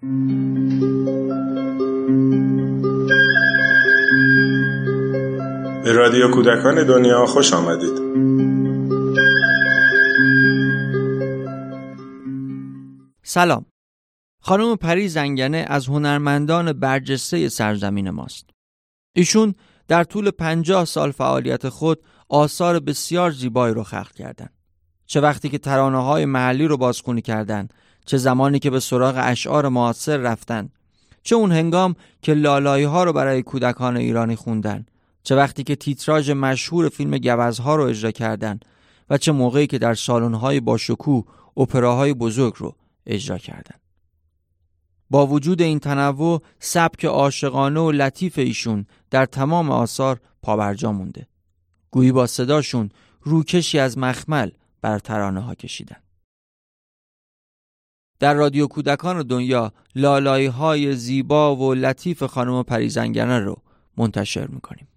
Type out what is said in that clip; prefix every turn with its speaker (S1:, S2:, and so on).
S1: به رادیو کودکان دنیا خوش آمدید.
S2: سلام. خانم پری زنگنه از هنرمندان برجسته سرزمین ماست. ایشون در طول پنجاه سال فعالیت خود آثار بسیار زیبایی رو خلق کردند. چه وقتی که ترانه های محلی رو بازخونی کردند چه زمانی که به سراغ اشعار معاصر رفتن چه اون هنگام که لالایی ها رو برای کودکان ایرانی خوندن چه وقتی که تیتراژ مشهور فیلم گوزها رو اجرا کردند و چه موقعی که در سالن‌های با شکوه اپراهای بزرگ رو اجرا کردند با وجود این تنوع سبک عاشقانه و لطیف ایشون در تمام آثار پابرجا مونده. گویی با صداشون روکشی از مخمل بر ترانه ها کشیدن. در رادیو کودکان دنیا لالایی های زیبا و لطیف خانم پریزنگنه رو منتشر می‌کنیم.